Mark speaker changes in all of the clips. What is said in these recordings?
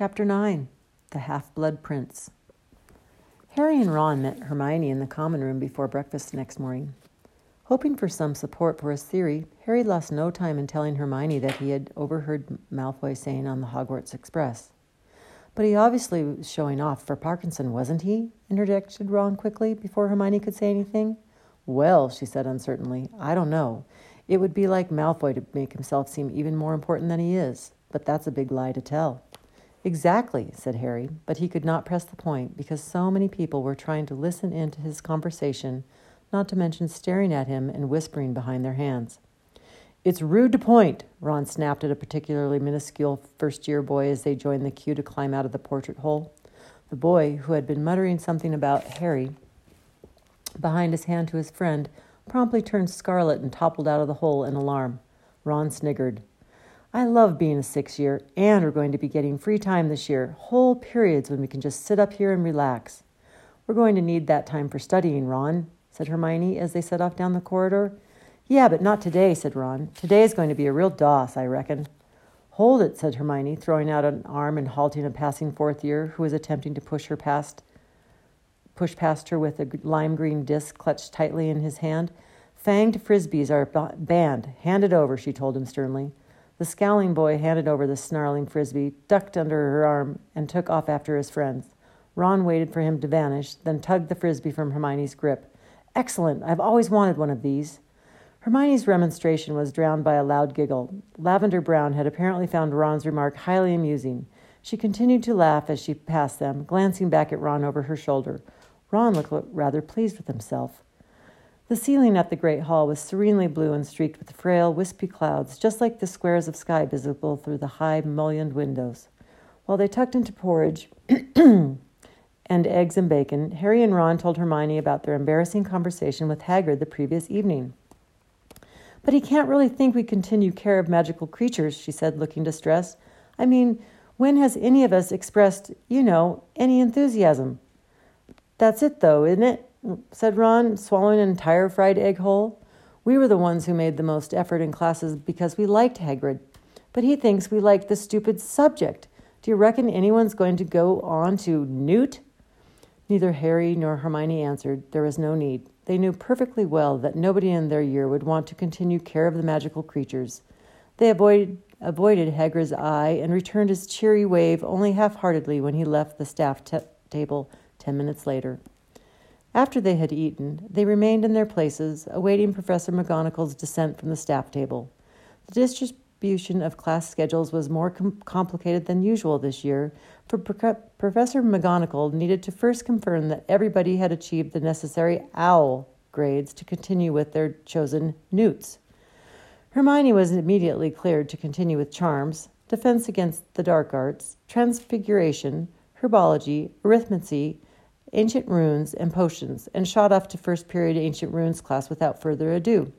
Speaker 1: Chapter 9 The Half Blood Prince. Harry and Ron met Hermione in the common room before breakfast next morning. Hoping for some support for his theory, Harry lost no time in telling Hermione that he had overheard Malfoy saying on the Hogwarts Express. But he obviously was showing off for Parkinson, wasn't he? interjected Ron quickly before Hermione could say anything. Well, she said uncertainly, I don't know. It would be like Malfoy to make himself seem even more important than he is, but that's a big lie to tell. Exactly, said Harry, but he could not press the point because so many people were trying to listen in to his conversation, not to mention staring at him and whispering behind their hands. It's rude to point, Ron snapped at a particularly minuscule first year boy as they joined the queue to climb out of the portrait hole. The boy, who had been muttering something about Harry behind his hand to his friend, promptly turned scarlet and toppled out of the hole in alarm. Ron sniggered. I love being a six year, and we're going to be getting free time this year, whole periods when we can just sit up here and relax. We're going to need that time for studying, Ron, said Hermione as they set off down the corridor. Yeah, but not today, said Ron. Today is going to be a real DOS, I reckon. Hold it, said Hermione, throwing out an arm and halting a passing fourth year who was attempting to push her past push past her with a lime green disc clutched tightly in his hand. Fanged frisbees are banned. Hand it over, she told him sternly. The scowling boy handed over the snarling frisbee, ducked under her arm, and took off after his friends. Ron waited for him to vanish, then tugged the frisbee from Hermione's grip. Excellent! I've always wanted one of these. Hermione's remonstration was drowned by a loud giggle. Lavender Brown had apparently found Ron's remark highly amusing. She continued to laugh as she passed them, glancing back at Ron over her shoulder. Ron looked rather pleased with himself. The ceiling at the great hall was serenely blue and streaked with frail, wispy clouds, just like the squares of sky visible through the high, mullioned windows. While they tucked into porridge and eggs and bacon, Harry and Ron told Hermione about their embarrassing conversation with Hagrid the previous evening. But he can't really think we continue care of magical creatures, she said, looking distressed. I mean, when has any of us expressed, you know, any enthusiasm? That's it, though, isn't it? Said Ron, swallowing an entire fried egg whole. We were the ones who made the most effort in classes because we liked Hagrid. But he thinks we like the stupid subject. Do you reckon anyone's going to go on to Newt? Neither Harry nor Hermione answered. There was no need. They knew perfectly well that nobody in their year would want to continue care of the magical creatures. They avoided, avoided Hagrid's eye and returned his cheery wave only half heartedly when he left the staff t- table ten minutes later. After they had eaten, they remained in their places, awaiting Professor McGonagall's descent from the staff table. The distribution of class schedules was more com- complicated than usual this year, for Pro- Professor McGonagall needed to first confirm that everybody had achieved the necessary OWL grades to continue with their chosen newts. Hermione was immediately cleared to continue with charms, defense against the dark arts, transfiguration, herbology, arithmancy, ancient runes, and potions, and shot off to first period ancient runes class without further ado.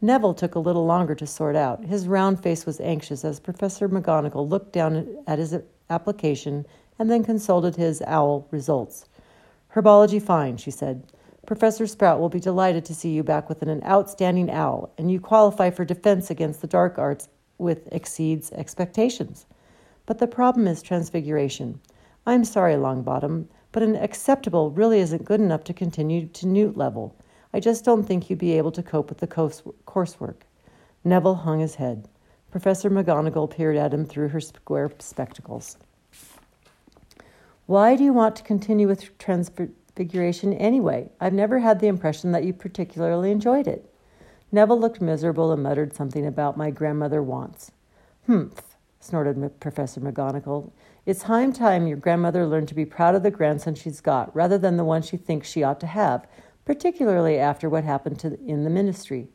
Speaker 1: Neville took a little longer to sort out. His round face was anxious as Professor McGonagall looked down at his application and then consulted his owl results. Herbology fine, she said. Professor Sprout will be delighted to see you back with an outstanding owl, and you qualify for defense against the dark arts with exceeds expectations. But the problem is transfiguration. I'm sorry, Longbottom but an acceptable really isn't good enough to continue to Newt level. I just don't think you'd be able to cope with the coursework. Neville hung his head. Professor McGonagall peered at him through her square spectacles. Why do you want to continue with transfiguration anyway? I've never had the impression that you particularly enjoyed it. Neville looked miserable and muttered something about my grandmother wants. Humph, snorted Professor McGonagall. It's time time your grandmother learned to be proud of the grandson she's got rather than the one she thinks she ought to have, particularly after what happened to, in the ministry.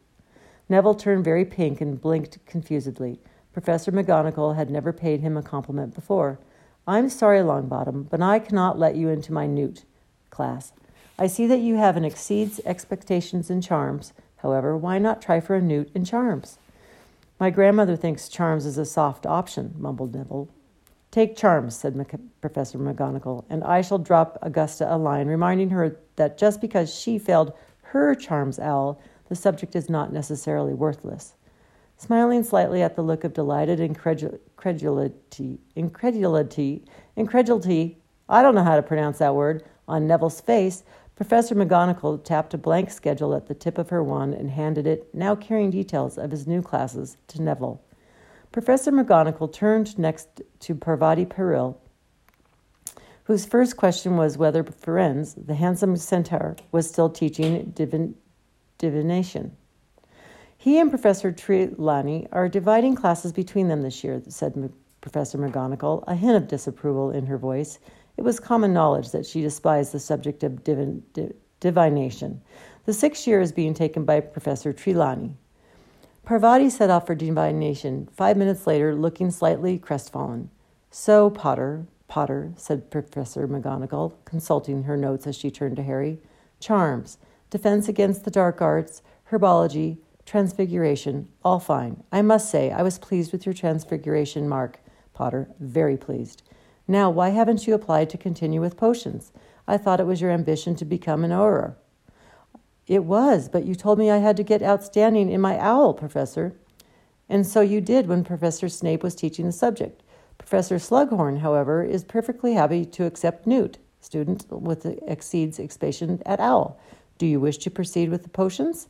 Speaker 1: Neville turned very pink and blinked confusedly. Professor McGonagall had never paid him a compliment before. I'm sorry, Longbottom, but I cannot let you into my newt class. I see that you have an exceeds expectations in charms. However, why not try for a newt in charms? My grandmother thinks charms is a soft option, mumbled Neville. Take charms, said Professor McGonagall, and I shall drop Augusta a line reminding her that just because she failed her charms owl, the subject is not necessarily worthless. Smiling slightly at the look of delighted incredulity, incredulity, incredulity, I don't know how to pronounce that word, on Neville's face, Professor McGonagall tapped a blank schedule at the tip of her wand and handed it, now carrying details of his new classes, to Neville. Professor McGonagall turned next to Parvati Patil, whose first question was whether Firenze, the handsome centaur, was still teaching divin- divination. He and Professor Trelawney are dividing classes between them this year, said M- Professor McGonagall, a hint of disapproval in her voice. It was common knowledge that she despised the subject of divin- divination. The sixth year is being taken by Professor Trelawney. Parvati set off for divination, five minutes later, looking slightly crestfallen. So, Potter, Potter, said Professor McGonagall, consulting her notes as she turned to Harry. Charms, defense against the dark arts, herbology, transfiguration, all fine. I must say, I was pleased with your transfiguration mark, Potter, very pleased. Now, why haven't you applied to continue with potions? I thought it was your ambition to become an Auror. It was, but you told me I had to get outstanding in my owl, Professor. And so you did when Professor Snape was teaching the subject. Professor Slughorn, however, is perfectly happy to accept Newt, student with exceeds expansion at owl. Do you wish to proceed with the potions?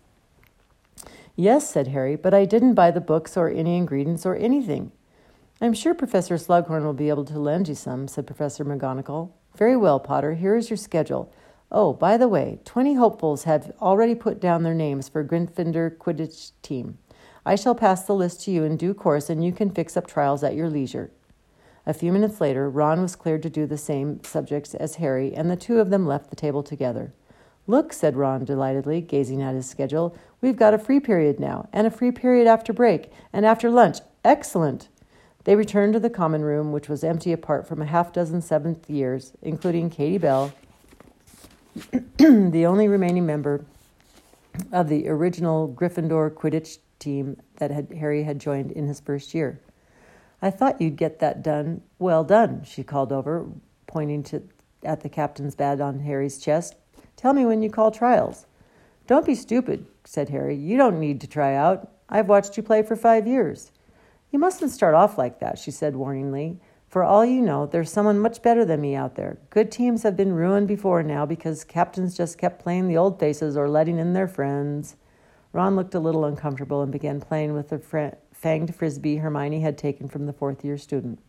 Speaker 1: Yes, said Harry, but I didn't buy the books or any ingredients or anything. I'm sure Professor Slughorn will be able to lend you some, said Professor McGonagall. Very well, Potter. Here is your schedule. Oh, by the way, 20 hopefuls have already put down their names for Gryffindor Quidditch team. I shall pass the list to you in due course, and you can fix up trials at your leisure. A few minutes later, Ron was cleared to do the same subjects as Harry, and the two of them left the table together. Look, said Ron delightedly, gazing at his schedule. We've got a free period now, and a free period after break, and after lunch. Excellent! They returned to the common room, which was empty apart from a half dozen seventh years, including Katie Bell, the only remaining member of the original Gryffindor Quidditch team that had, Harry had joined in his first year. I thought you'd get that done. Well done, she called over, pointing to, at the captain's badge on Harry's chest. Tell me when you call trials. Don't be stupid, said Harry. You don't need to try out. I've watched you play for five years. You mustn't start off like that, she said warningly. For all you know, there's someone much better than me out there. Good teams have been ruined before now because captains just kept playing the old faces or letting in their friends. Ron looked a little uncomfortable and began playing with the fr- fanged frisbee Hermione had taken from the fourth year student.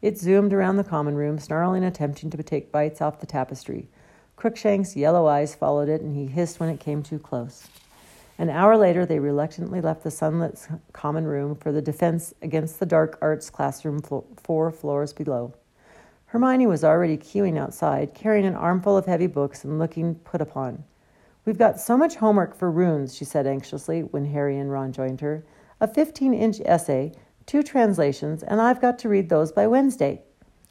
Speaker 1: It zoomed around the common room, snarling, attempting to take bites off the tapestry. Crookshank's yellow eyes followed it, and he hissed when it came too close. An hour later, they reluctantly left the sunlit common room for the defense against the dark arts classroom flo- four floors below. Hermione was already queuing outside, carrying an armful of heavy books and looking put upon. We've got so much homework for runes, she said anxiously when Harry and Ron joined her. A 15 inch essay, two translations, and I've got to read those by Wednesday.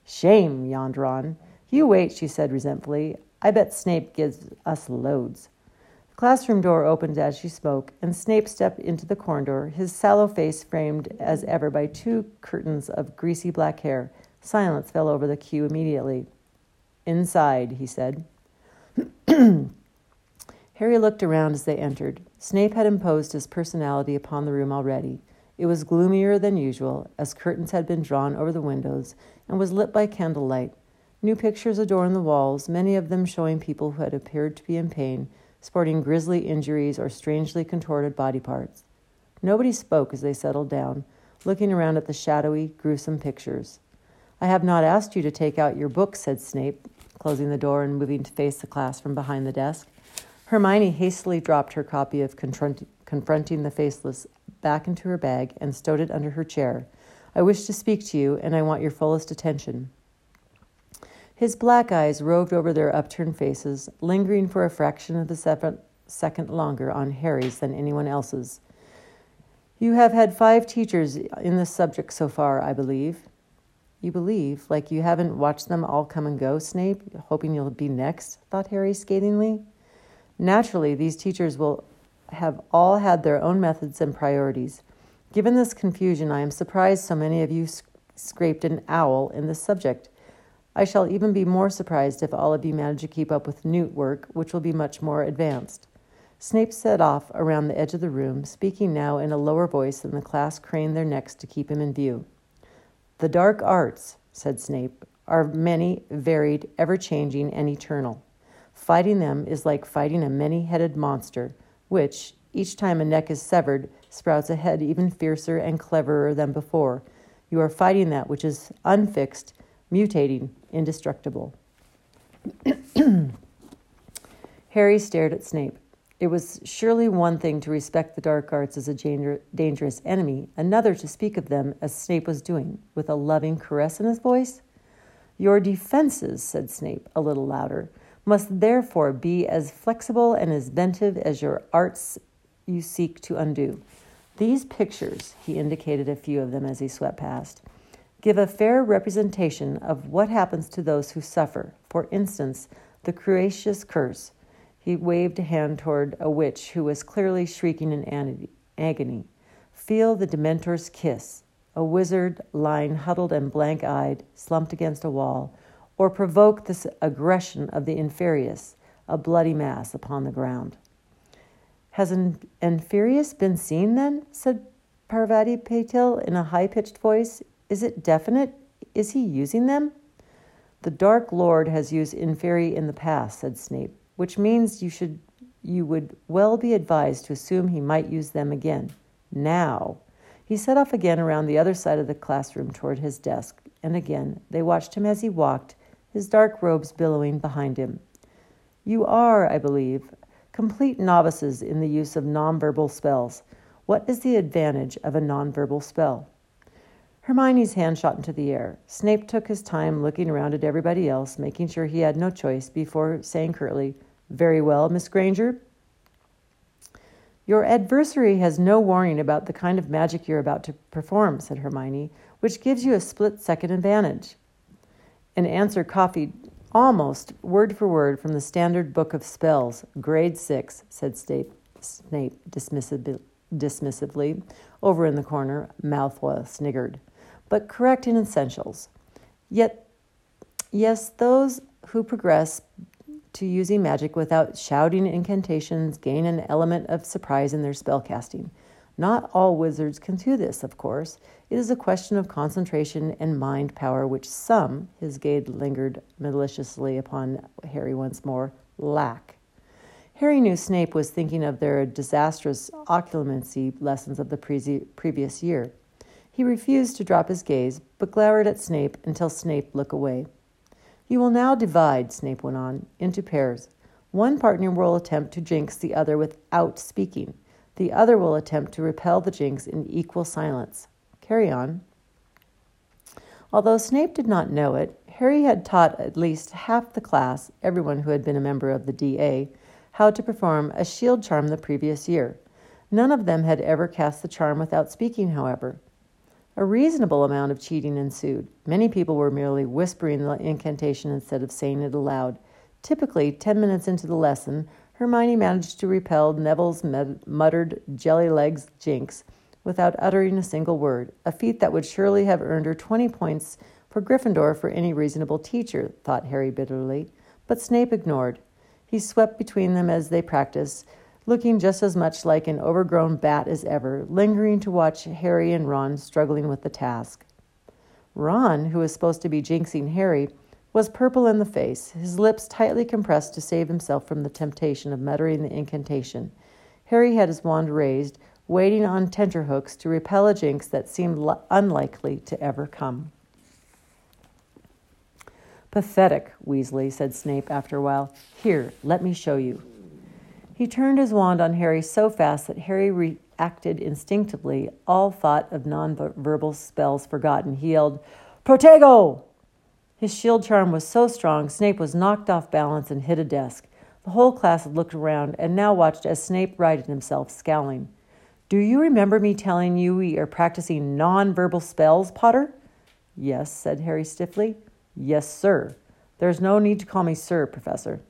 Speaker 1: Shame, yawned Ron. You wait, she said resentfully. I bet Snape gives us loads classroom door opened as she spoke, and Snape stepped into the corridor, his sallow face framed as ever by two curtains of greasy black hair. Silence fell over the queue immediately. Inside, he said. Harry looked around as they entered. Snape had imposed his personality upon the room already. It was gloomier than usual, as curtains had been drawn over the windows and was lit by candlelight. New pictures adorned the walls, many of them showing people who had appeared to be in pain sporting grisly injuries or strangely contorted body parts. Nobody spoke as they settled down, looking around at the shadowy, gruesome pictures. I have not asked you to take out your book, said Snape, closing the door and moving to face the class from behind the desk. Hermione hastily dropped her copy of Confronting the Faceless back into her bag and stowed it under her chair. I wish to speak to you, and I want your fullest attention. His black eyes roved over their upturned faces, lingering for a fraction of a second longer on Harry's than anyone else's. You have had five teachers in this subject so far, I believe. You believe, like you haven't watched them all come and go, Snape, hoping you'll be next, thought Harry scathingly. Naturally, these teachers will have all had their own methods and priorities. Given this confusion, I am surprised so many of you sc- scraped an owl in this subject. I shall even be more surprised if all of you manage to keep up with Newt work, which will be much more advanced. Snape set off around the edge of the room, speaking now in a lower voice than the class craned their necks to keep him in view. The dark arts, said Snape, are many, varied, ever changing, and eternal. Fighting them is like fighting a many headed monster, which, each time a neck is severed, sprouts a head even fiercer and cleverer than before. You are fighting that which is unfixed, mutating, indestructible. Harry stared at Snape. It was surely one thing to respect the dark arts as a dangerous enemy, another to speak of them as Snape was doing, with a loving caress in his voice. Your defenses, said Snape a little louder, must therefore be as flexible and as ventive as your arts you seek to undo. These pictures, he indicated a few of them as he swept past, give a fair representation of what happens to those who suffer. For instance, the Cruciatus curse he waved a hand toward a witch who was clearly shrieking in agony. Feel the Dementor's kiss, a wizard lying huddled and blank eyed, slumped against a wall, or provoke this aggression of the Inferius, a bloody mass upon the ground. Has an Inferius been seen then? said Parvati Patil in a high pitched voice. Is it definite? Is he using them? The Dark Lord has used Inferi in the past, said Snape which means you should you would well be advised to assume he might use them again. Now, he set off again around the other side of the classroom toward his desk, and again they watched him as he walked, his dark robes billowing behind him. You are, I believe, complete novices in the use of nonverbal spells. What is the advantage of a nonverbal spell? Hermione's hand shot into the air. Snape took his time looking around at everybody else, making sure he had no choice before saying curtly, very well, Miss Granger. Your adversary has no warning about the kind of magic you're about to perform, said Hermione, which gives you a split second advantage. An answer copied almost word for word from the standard book of spells, grade six, said Snape, Snape dismissively, dismissively. Over in the corner, Malfoy sniggered. But correct in essentials. Yet, yes, those who progress to using magic without shouting incantations gain an element of surprise in their spellcasting. Not all wizards can do this, of course. It is a question of concentration and mind power, which some, his gaze lingered maliciously upon Harry once more, lack. Harry knew Snape was thinking of their disastrous occlumency lessons of the pre- previous year. He refused to drop his gaze, but glowered at Snape until Snape looked away. You will now divide, Snape went on, into pairs. One partner will attempt to jinx the other without speaking. The other will attempt to repel the jinx in equal silence. Carry on. Although Snape did not know it, Harry had taught at least half the class, everyone who had been a member of the DA, how to perform a shield charm the previous year. None of them had ever cast the charm without speaking, however. A reasonable amount of cheating ensued. Many people were merely whispering the incantation instead of saying it aloud. Typically, ten minutes into the lesson, Hermione managed to repel Neville's muttered jelly legs jinx without uttering a single word, a feat that would surely have earned her 20 points for Gryffindor for any reasonable teacher, thought Harry bitterly. But Snape ignored. He swept between them as they practiced, looking just as much like an overgrown bat as ever, lingering to watch Harry and Ron struggling with the task. Ron, who was supposed to be jinxing Harry, was purple in the face, his lips tightly compressed to save himself from the temptation of muttering the incantation. Harry had his wand raised, waiting on tenterhooks to repel a jinx that seemed unlikely to ever come. Pathetic, Weasley, said Snape after a while. Here, let me show you. He turned his wand on Harry so fast that Harry reacted instinctively, all thought of non-verbal spells forgotten. He yelled, Protego! His shield charm was so strong, Snape was knocked off balance and hit a desk. The whole class had looked around and now watched as Snape righted himself, scowling. Do you remember me telling you we are practicing non-verbal spells, Potter? Yes, said Harry stiffly. Yes, sir. There's no need to call me sir, Professor.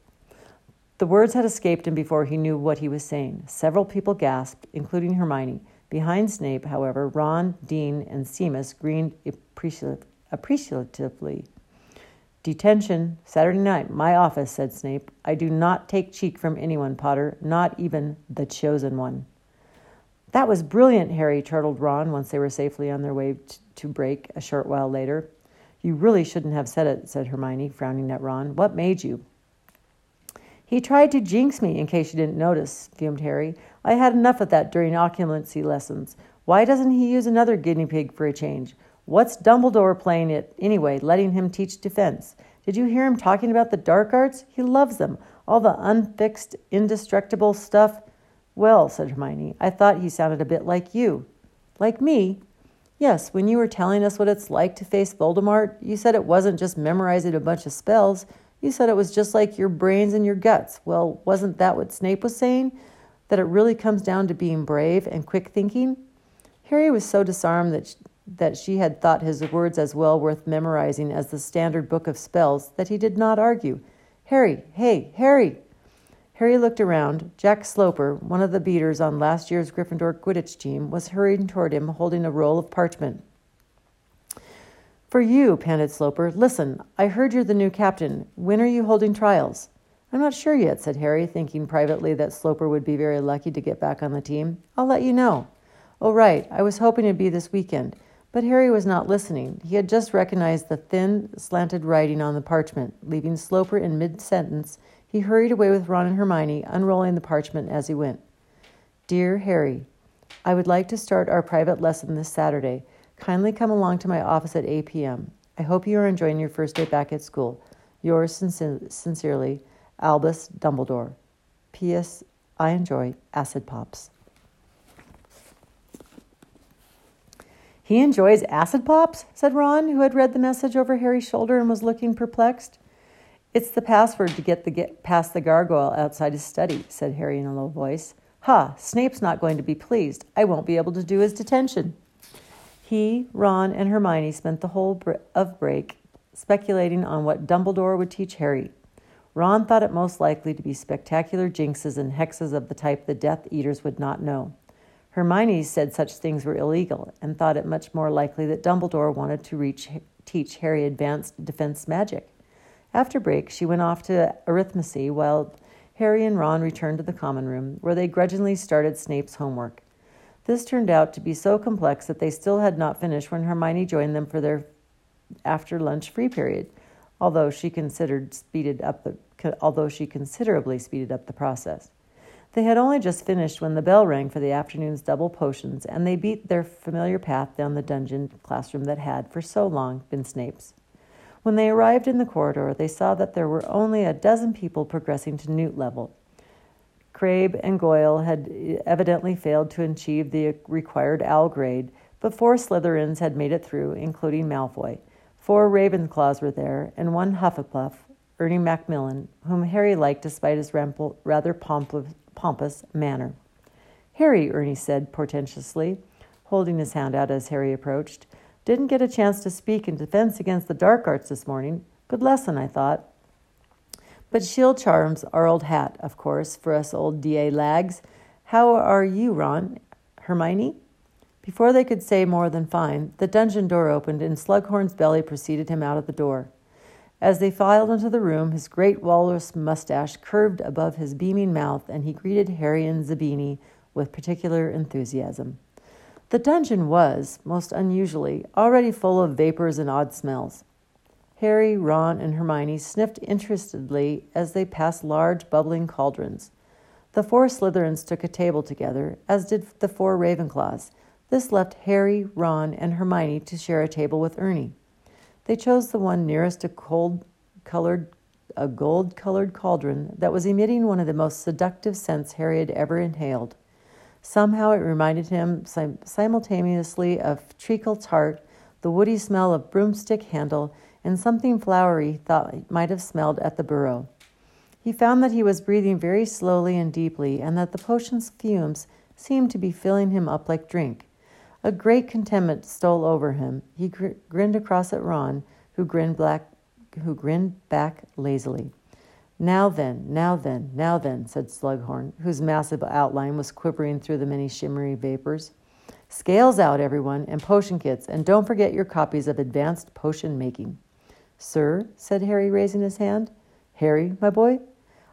Speaker 1: The words had escaped him before he knew what he was saying. Several people gasped, including Hermione. Behind Snape, however, Ron, Dean, and Seamus grinned appreciatively. Detention, Saturday night, my office, said Snape. I do not take cheek from anyone, Potter, not even the chosen one. That was brilliant, Harry, chortled Ron once they were safely on their way to break a short while later. You really shouldn't have said it, said Hermione, frowning at Ron. What made you? He tried to jinx me, in case you didn't notice, fumed Harry. I had enough of that during occlumency lessons. Why doesn't he use another guinea pig for a change? What's Dumbledore playing it anyway, letting him teach defense? Did you hear him talking about the dark arts? He loves them. All the unfixed, indestructible stuff. Well, said Hermione, I thought he sounded a bit like you. Like me? Yes, when you were telling us what it's like to face Voldemort, you said it wasn't just memorizing a bunch of spells. You said it was just like your brains and your guts. Well, wasn't that what Snape was saying? That it really comes down to being brave and quick thinking? Harry was so disarmed that that she had thought his words as well worth memorizing as the standard book of spells that he did not argue. Harry, hey, Harry! Harry looked around. Jack Sloper, one of the beaters on last year's Gryffindor Quidditch team, was hurrying toward him holding a roll of parchment. For you, panted Sloper. Listen, I heard you're the new captain. When are you holding trials? I'm not sure yet, said Harry, thinking privately that Sloper would be very lucky to get back on the team. I'll let you know. Oh, right. I was hoping it'd be this weekend. But Harry was not listening. He had just recognized the thin, slanted writing on the parchment. Leaving Sloper in mid sentence, he hurried away with Ron and Hermione, unrolling the parchment as he went. Dear Harry, I would like to start our private lesson this Saturday. Kindly come along to my office at 8 p.m. I hope you are enjoying your first day back at school. Yours sincerely, Albus Dumbledore. P.S. I enjoy acid pops. He enjoys acid pops, said Ron, who had read the message over Harry's shoulder and was looking perplexed. It's the password to get, the, get past the gargoyle outside his study, said Harry in a low voice. Ha, Snape's not going to be pleased. I won't be able to do his detention. He, Ron, and Hermione spent the whole of break speculating on what Dumbledore would teach Harry. Ron thought it most likely to be spectacular jinxes and hexes of the type the Death Eaters would not know. Hermione said such things were illegal and thought it much more likely that Dumbledore wanted to reach, teach Harry advanced defense magic. After break, she went off to arithmancy while Harry and Ron returned to the common room, where they grudgingly started Snape's homework. This turned out to be so complex that they still had not finished when Hermione joined them for their after lunch free period, although she considered speeded up the although she considerably speeded up the process. They had only just finished when the bell rang for the afternoon's double potions, and they beat their familiar path down the dungeon classroom that had, for so long, been Snape's. When they arrived in the corridor, they saw that there were only a dozen people progressing to Newt level. Crabbe and Goyle had evidently failed to achieve the required owl grade, but four Slytherins had made it through, including Malfoy. Four Ravenclaws were there, and one Hufflepuff, Ernie Macmillan, whom Harry liked despite his rather pompous, pompous manner. Harry, Ernie said portentously, holding his hand out as Harry approached, didn't get a chance to speak in defense against the dark arts this morning. Good lesson, I thought. But shield charms are old hat, of course, for us old DA lags. How are you, Ron? Hermione? Before they could say more than fine, the dungeon door opened and Slughorn's belly preceded him out of the door. As they filed into the room, his great walrus mustache curved above his beaming mouth, and he greeted Harry and Zabini with particular enthusiasm. The dungeon was, most unusually, already full of vapors and odd smells. Harry, Ron, and Hermione sniffed interestedly as they passed large, bubbling cauldrons. The four Slytherins took a table together, as did the four Ravenclaws. This left Harry, Ron, and Hermione to share a table with Ernie. They chose the one nearest a cold colored a gold colored cauldron that was emitting one of the most seductive scents Harry had ever inhaled. Somehow it reminded him sim- simultaneously of treacle tart, the woody smell of broomstick handle, and something flowery thought might have smelled at the burrow. He found that he was breathing very slowly and deeply, and that the potion's fumes seemed to be filling him up like drink. A great contentment stole over him. He gr- grinned across at Ron, who grinned black, who grinned back lazily. Now then, now then, now then, said Slughorn, whose massive outline was quivering through the many shimmery vapors. Scales out, everyone, and potion kits, and don't forget your copies of Advanced Potion Making. Sir, said Harry, raising his hand. Harry, my boy,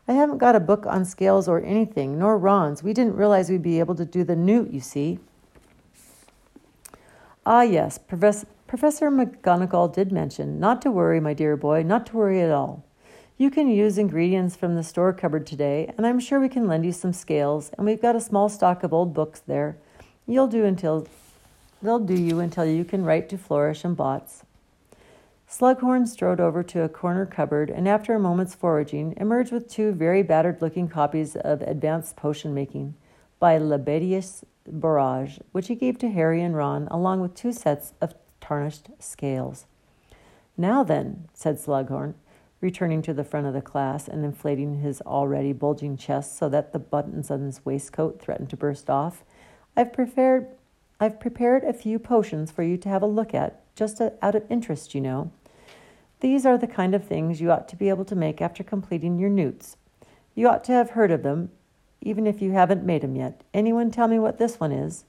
Speaker 1: I haven't got a book on scales or anything, nor Ron's. We didn't realize we'd be able to do the newt, you see. Ah, yes, Professor, Professor McGonagall did mention. Not to worry, my dear boy, not to worry at all. You can use ingredients from the store cupboard today, and I'm sure we can lend you some scales, and we've got a small stock of old books there. You'll do until they'll do you until you can write to Flourish and Blotts. Slughorn strode over to a corner cupboard and, after a moment's foraging, emerged with two very battered looking copies of Advanced Potion Making by Libatius Borage, which he gave to Harry and Ron, along with two sets of tarnished scales. Now then, said Slughorn, returning to the front of the class and inflating his already bulging chest so that the buttons on his waistcoat threatened to burst off, I've prepared, I've prepared a few potions for you to have a look at just out of interest, you know. These are the kind of things you ought to be able to make after completing your newts. You ought to have heard of them, even if you haven't made them yet. Anyone tell me what this one is?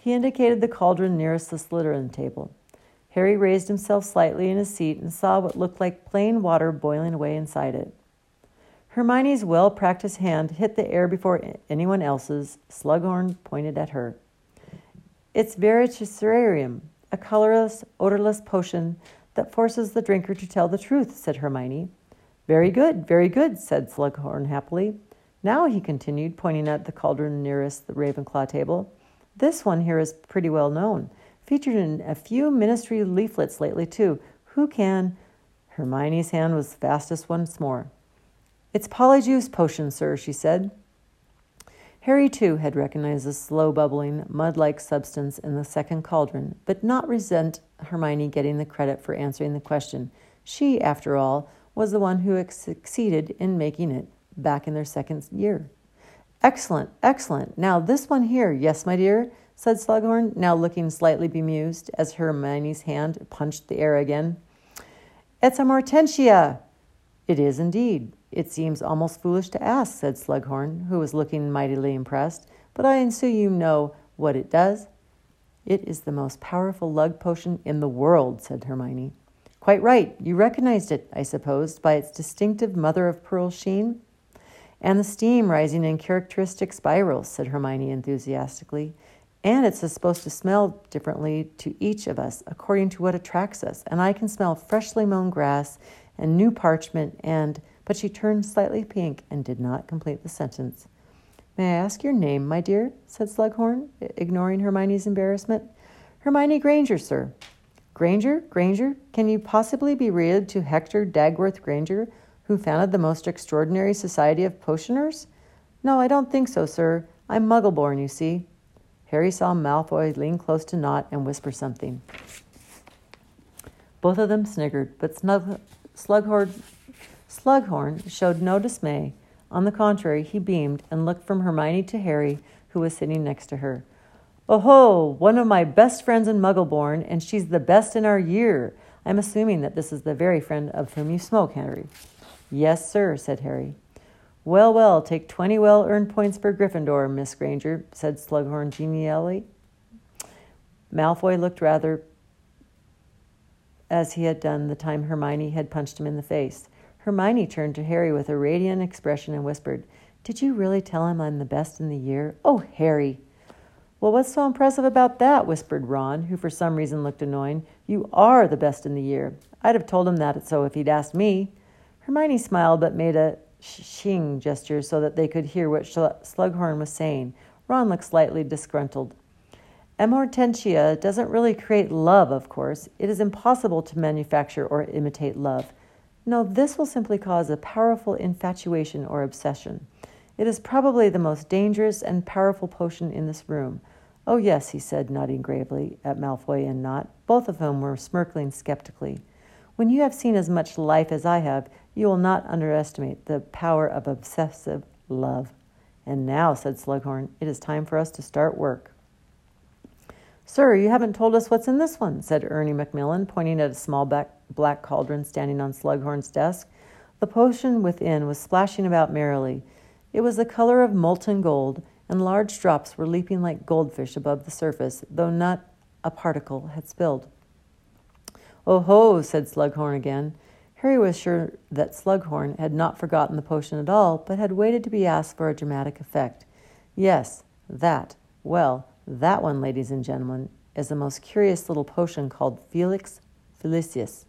Speaker 1: He indicated the cauldron nearest the Slytherin table. Harry raised himself slightly in his seat and saw what looked like plain water boiling away inside it. Hermione's well practiced hand hit the air before anyone else's. Slughorn pointed at her. It's Veritaserum, a colorless, odorless potion that forces the drinker to tell the truth, said Hermione. Very good, very good, said Slughorn happily. Now, he continued, pointing at the cauldron nearest the Ravenclaw table, this one here is pretty well known. Featured in a few ministry leaflets lately, too. Who can? Hermione's hand was fastest once more. It's Polyjuice potion, sir, she said. Harry, too, had recognized the slow bubbling, mud like substance in the second cauldron, but not resent Hermione getting the credit for answering the question. She, after all, was the one who succeeded in making it back in their second year. Excellent, excellent. Now, this one here, yes, my dear, said Slughorn, now looking slightly bemused as Hermione's hand punched the air again. It's Amortentia! It is indeed. It seems almost foolish to ask, said Slughorn, who was looking mightily impressed, but I assume you know what it does. It is the most powerful lug potion in the world, said Hermione. Quite right. You recognized it, I suppose, by its distinctive mother of pearl sheen? And the steam rising in characteristic spirals, said Hermione enthusiastically. And it's supposed to smell differently to each of us according to what attracts us. And I can smell freshly mown grass and new parchment and but she turned slightly pink and did not complete the sentence. May I ask your name, my dear? said Slughorn, ignoring Hermione's embarrassment. Hermione Granger, sir. Granger? Granger? Can you possibly be related to Hector Dagworth Granger, who founded the most extraordinary society of Potioneers? No, I don't think so, sir. I'm muggle-born, you see. Harry saw Malfoy lean close to Nott and whisper something. Both of them sniggered, but Snug- Slughorn Slughorn showed no dismay. On the contrary, he beamed and looked from Hermione to Harry, who was sitting next to her. Oh one of my best friends in Muggleborn, and she's the best in our year. I'm assuming that this is the very friend of whom you smoke, Harry. Yes, sir, said Harry. Well, well, take twenty well earned points for Gryffindor, Miss Granger, said Slughorn genially. Malfoy looked rather as he had done the time Hermione had punched him in the face. Hermione turned to Harry with a radiant expression and whispered, Did you really tell him I'm the best in the year? Oh, Harry! Well, what's so impressive about that? whispered Ron, who for some reason looked annoyed. You are the best in the year. I'd have told him that so if he'd asked me. Hermione smiled but made a shing gesture so that they could hear what Slughorn was saying. Ron looked slightly disgruntled. Amortentia doesn't really create love, of course. It is impossible to manufacture or imitate love. No, this will simply cause a powerful infatuation or obsession. It is probably the most dangerous and powerful potion in this room. Oh, yes, he said, nodding gravely at Malfoy and Nott, both of whom were smirking skeptically. When you have seen as much life as I have, you will not underestimate the power of obsessive love. And now, said Slughorn, it is time for us to start work. Sir, you haven't told us what's in this one, said Ernie Macmillan, pointing at a small black cauldron standing on Slughorn's desk. The potion within was splashing about merrily. It was the color of molten gold, and large drops were leaping like goldfish above the surface, though not a particle had spilled. Oh ho, said Slughorn again. Harry was sure that Slughorn had not forgotten the potion at all, but had waited to be asked for a dramatic effect. Yes, that. Well, that one, ladies and gentlemen, is a most curious little potion called Felix Felicis.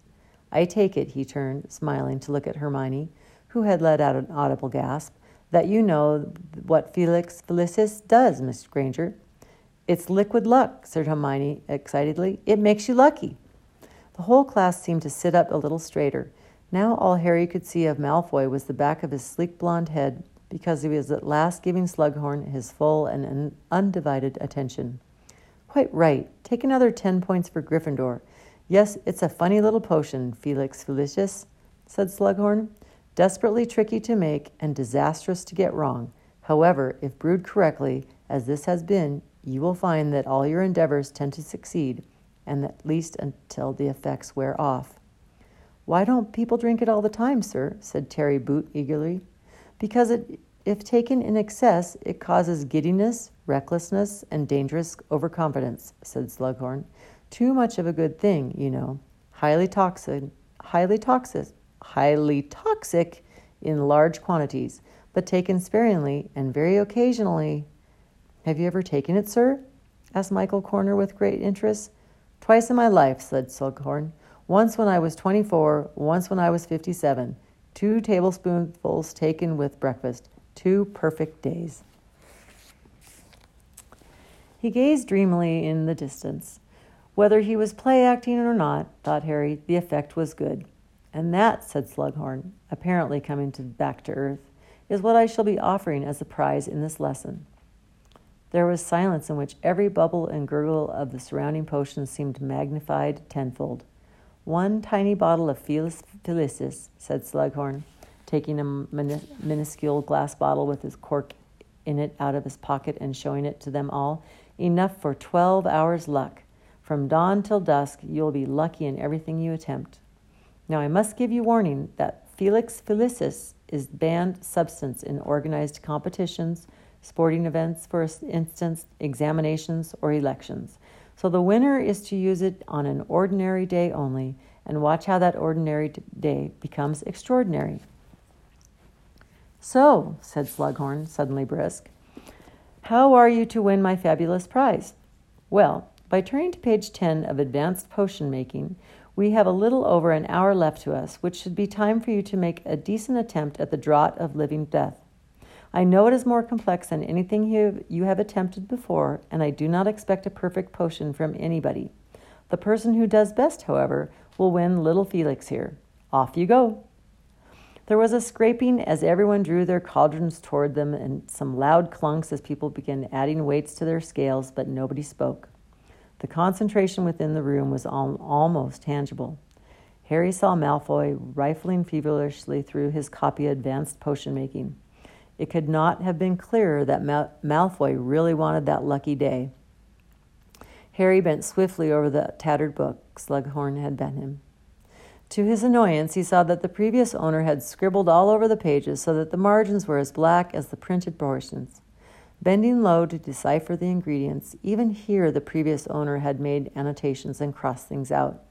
Speaker 1: I take it, he turned, smiling, to look at Hermione, who had let out an audible gasp, that you know what Felix Felicis does, Miss Granger. It's liquid luck, said Hermione excitedly. It makes you lucky. The whole class seemed to sit up a little straighter. Now all Harry could see of Malfoy was the back of his sleek blond head, because he was at last giving Slughorn his full and undivided attention. Quite right. Take another ten points for Gryffindor. Yes, it's a funny little potion, Felix Felicis, said Slughorn. Desperately tricky to make and disastrous to get wrong. However, if brewed correctly, as this has been, you will find that all your endeavors tend to succeed, and at least until the effects wear off. Why don't people drink it all the time, sir? said Terry Boot eagerly. Because it, if taken in excess, it causes giddiness, recklessness, and dangerous overconfidence, said Slughorn. Too much of a good thing, you know. Highly toxic, highly toxic, highly toxic in large quantities, but taken sparingly and very occasionally. Have you ever taken it, sir? asked Michael Corner with great interest. Twice in my life, said Slughorn. Once when I was 24, once when I was 57. Two tablespoonfuls taken with breakfast. Two perfect days. He gazed dreamily in the distance. Whether he was play acting or not, thought Harry, the effect was good. And that, said Slughorn, apparently coming to back to earth, is what I shall be offering as a prize in this lesson. There was silence in which every bubble and gurgle of the surrounding potions seemed magnified tenfold. One tiny bottle of Felix Felicis, said Slughorn, taking a minuscule glass bottle with his cork in it out of his pocket and showing it to them all. Enough for twelve hours' luck. From dawn till dusk, you'll be lucky in everything you attempt. Now, I must give you warning that Felix Felicis is banned substance in organized competitions, sporting events, for instance, examinations, or elections. So the winner is to use it on an ordinary day only and watch how that ordinary day becomes extraordinary. So, said Slughorn, suddenly brisk, how are you to win my fabulous prize? Well, by turning to page 10 of Advanced Potion Making, we have a little over an hour left to us, which should be time for you to make a decent attempt at the draught of living death. I know it is more complex than anything you have attempted before, and I do not expect a perfect potion from anybody. The person who does best, however, will win little Felix here. Off you go. There was a scraping as everyone drew their cauldrons toward them, and some loud clunks as people began adding weights to their scales, but nobody spoke. The concentration within the room was al- almost tangible. Harry saw Malfoy rifling feverishly through his copy of Advanced Potion Making. It could not have been clearer that Mal- Malfoy really wanted that lucky day. Harry bent swiftly over the tattered book Slughorn had bent him. To his annoyance, he saw that the previous owner had scribbled all over the pages so that the margins were as black as the printed portions. Bending low to decipher the ingredients, even here the previous owner had made annotations and crossed things out.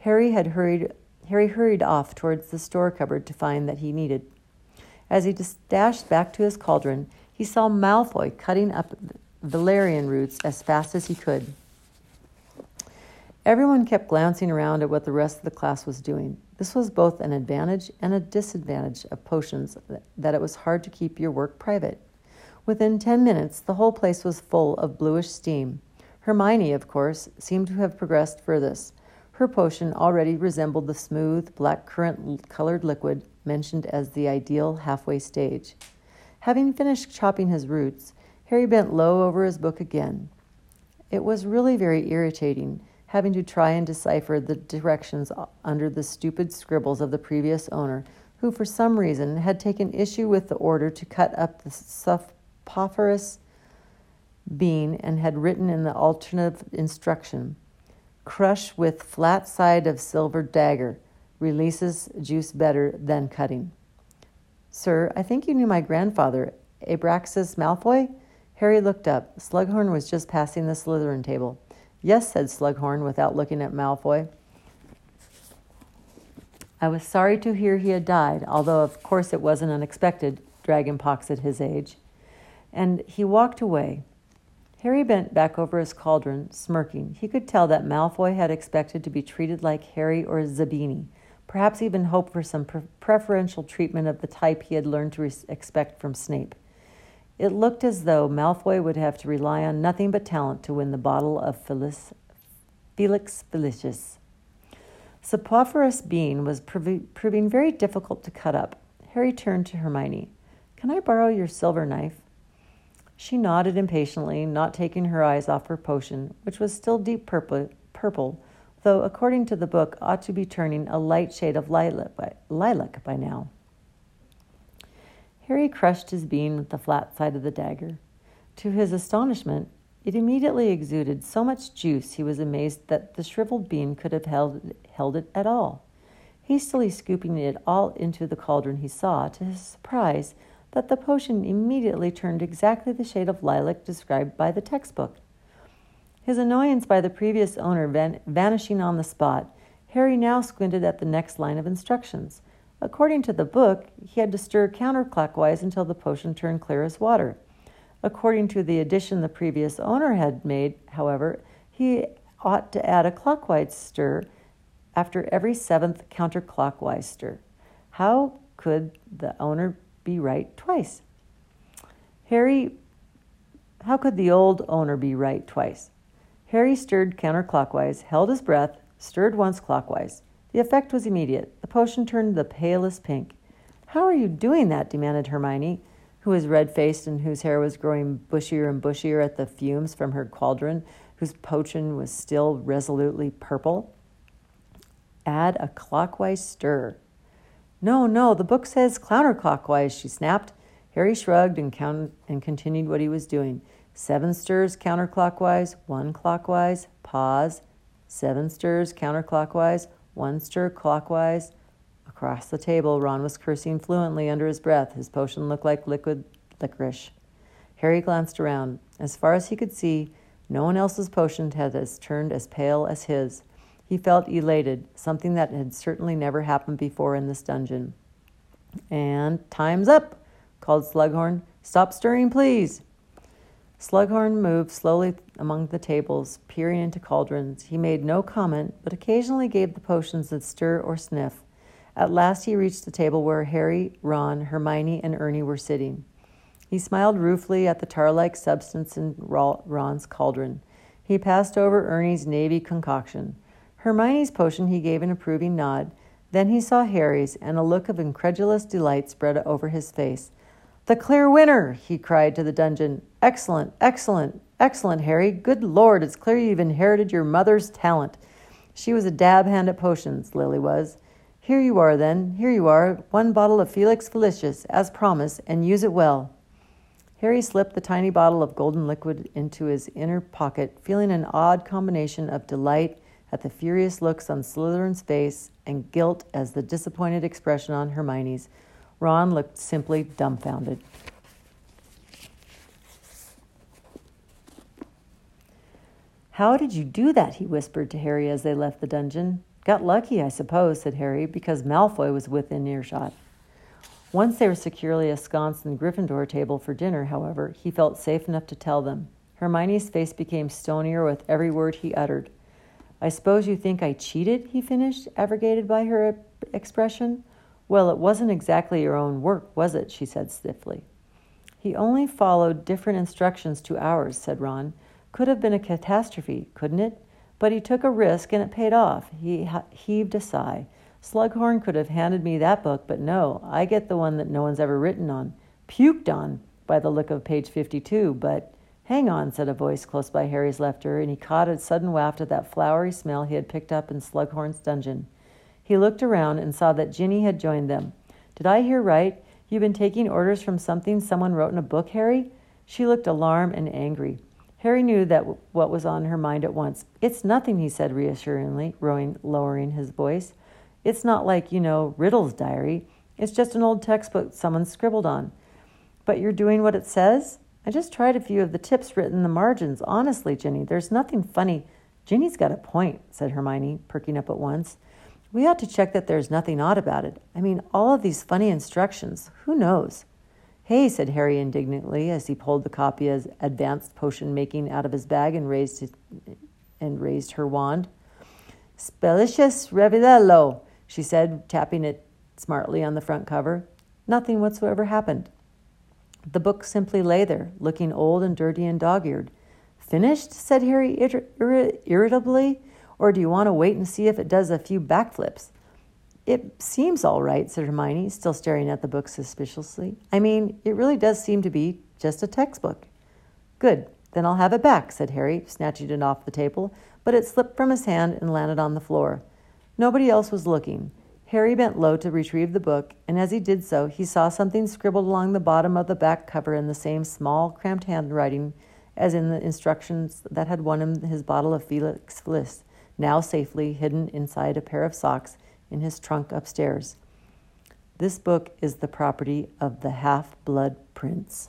Speaker 1: Harry had hurried Harry hurried off towards the store cupboard to find that he needed as he dashed back to his cauldron, he saw Malfoy cutting up valerian roots as fast as he could. Everyone kept glancing around at what the rest of the class was doing. This was both an advantage and a disadvantage of potions that it was hard to keep your work private. Within ten minutes, the whole place was full of bluish steam. Hermione, of course, seemed to have progressed furthest. Her potion already resembled the smooth, black currant colored liquid mentioned as the ideal halfway stage. Having finished chopping his roots, Harry bent low over his book again. It was really very irritating having to try and decipher the directions under the stupid scribbles of the previous owner, who for some reason had taken issue with the order to cut up the Sopophorous bean and had written in the alternative instruction crush with flat side of silver dagger releases juice better than cutting. Sir, I think you knew my grandfather, Abraxas Malfoy? Harry looked up. Slughorn was just passing the Slytherin table. Yes, said Slughorn without looking at Malfoy. I was sorry to hear he had died, although of course it wasn't unexpected, dragon pox at his age. And he walked away. Harry bent back over his cauldron, smirking. He could tell that Malfoy had expected to be treated like Harry or Zabini, perhaps even hope for some pre- preferential treatment of the type he had learned to re- expect from Snape. It looked as though Malfoy would have to rely on nothing but talent to win the bottle of Felix, Felix Felicis. Sopophorous bean was proving very difficult to cut up. Harry turned to Hermione. Can I borrow your silver knife? She nodded impatiently, not taking her eyes off her potion, which was still deep purple, purple though, according to the book, ought to be turning a light shade of lilac by, lilac by now. Harry crushed his bean with the flat side of the dagger. To his astonishment, it immediately exuded so much juice he was amazed that the shriveled bean could have held, held it at all. Hastily scooping it all into the cauldron, he saw, to his surprise, that the potion immediately turned exactly the shade of lilac described by the textbook. His annoyance by the previous owner van- vanishing on the spot, Harry now squinted at the next line of instructions. According to the book, he had to stir counterclockwise until the potion turned clear as water. According to the addition the previous owner had made, however, he ought to add a clockwise stir after every seventh counterclockwise stir. How could the owner be right twice? Harry, how could the old owner be right twice? Harry stirred counterclockwise, held his breath, stirred once clockwise. The effect was immediate. The potion turned the palest pink. How are you doing that? demanded Hermione who was red faced and whose hair was growing bushier and bushier at the fumes from her cauldron, whose potion was still resolutely purple. Add a clockwise stir. No, no, the book says counterclockwise, she snapped. Harry shrugged and, count- and continued what he was doing. Seven stirs counterclockwise, one clockwise, pause. Seven stirs counterclockwise, one stir clockwise, Across the table, Ron was cursing fluently under his breath. His potion looked like liquid licorice. Harry glanced around. As far as he could see, no one else's potion had as turned as pale as his. He felt elated, something that had certainly never happened before in this dungeon. And time's up, called Slughorn. Stop stirring, please. Slughorn moved slowly among the tables, peering into cauldrons. He made no comment, but occasionally gave the potions a stir or sniff. At last he reached the table where Harry, Ron, Hermione, and Ernie were sitting. He smiled ruefully at the tar like substance in Ron's cauldron. He passed over Ernie's navy concoction. Hermione's potion he gave an approving nod. Then he saw Harry's, and a look of incredulous delight spread over his face. The clear winner! he cried to the dungeon. Excellent, excellent, excellent, Harry. Good Lord, it's clear you've inherited your mother's talent. She was a dab hand at potions, Lily was. Here you are, then. Here you are. One bottle of Felix Felicis, as promised, and use it well. Harry slipped the tiny bottle of golden liquid into his inner pocket, feeling an odd combination of delight at the furious looks on Slytherin's face and guilt as the disappointed expression on Hermione's. Ron looked simply dumbfounded. How did you do that? he whispered to Harry as they left the dungeon. Got lucky, I suppose, said Harry, because Malfoy was within earshot. Once they were securely ensconced in the Gryffindor table for dinner, however, he felt safe enough to tell them. Hermione's face became stonier with every word he uttered. I suppose you think I cheated, he finished, abrogated by her expression. Well, it wasn't exactly your own work, was it? she said stiffly. He only followed different instructions to ours, said Ron. Could have been a catastrophe, couldn't it? But he took a risk and it paid off. He heaved a sigh. Slughorn could have handed me that book, but no, I get the one that no one's ever written on. Puked on, by the look of page 52, but. Hang on, said a voice close by Harry's left ear, and he caught a sudden waft of that flowery smell he had picked up in Slughorn's dungeon. He looked around and saw that Ginny had joined them. Did I hear right? You've been taking orders from something someone wrote in a book, Harry? She looked alarmed and angry. Harry knew that what was on her mind at once. It's nothing, he said reassuringly, lowering his voice. It's not like, you know, Riddle's diary. It's just an old textbook someone scribbled on. But you're doing what it says? I just tried a few of the tips written in the margins. Honestly, Ginny, there's nothing funny. Ginny's got a point, said Hermione, perking up at once. We ought to check that there's nothing odd about it. I mean, all of these funny instructions. Who knows? Hey, said Harry indignantly as he pulled the copy of Advanced Potion Making out of his bag and raised, his, and raised her wand. Specialis Revelio, she said, tapping it smartly on the front cover. Nothing whatsoever happened. The book simply lay there, looking old and dirty and dog eared. Finished? said Harry irri- irritably. Or do you want to wait and see if it does a few backflips? It seems all right, said Hermione, still staring at the book suspiciously. I mean, it really does seem to be just a textbook. Good, then I'll have it back, said Harry, snatching it off the table, but it slipped from his hand and landed on the floor. Nobody else was looking. Harry bent low to retrieve the book, and as he did so, he saw something scribbled along the bottom of the back cover in the same small, cramped handwriting as in the instructions that had won him his bottle of Felix Felicis, now safely hidden inside a pair of socks in his trunk upstairs. This book is the property of the Half Blood Prince.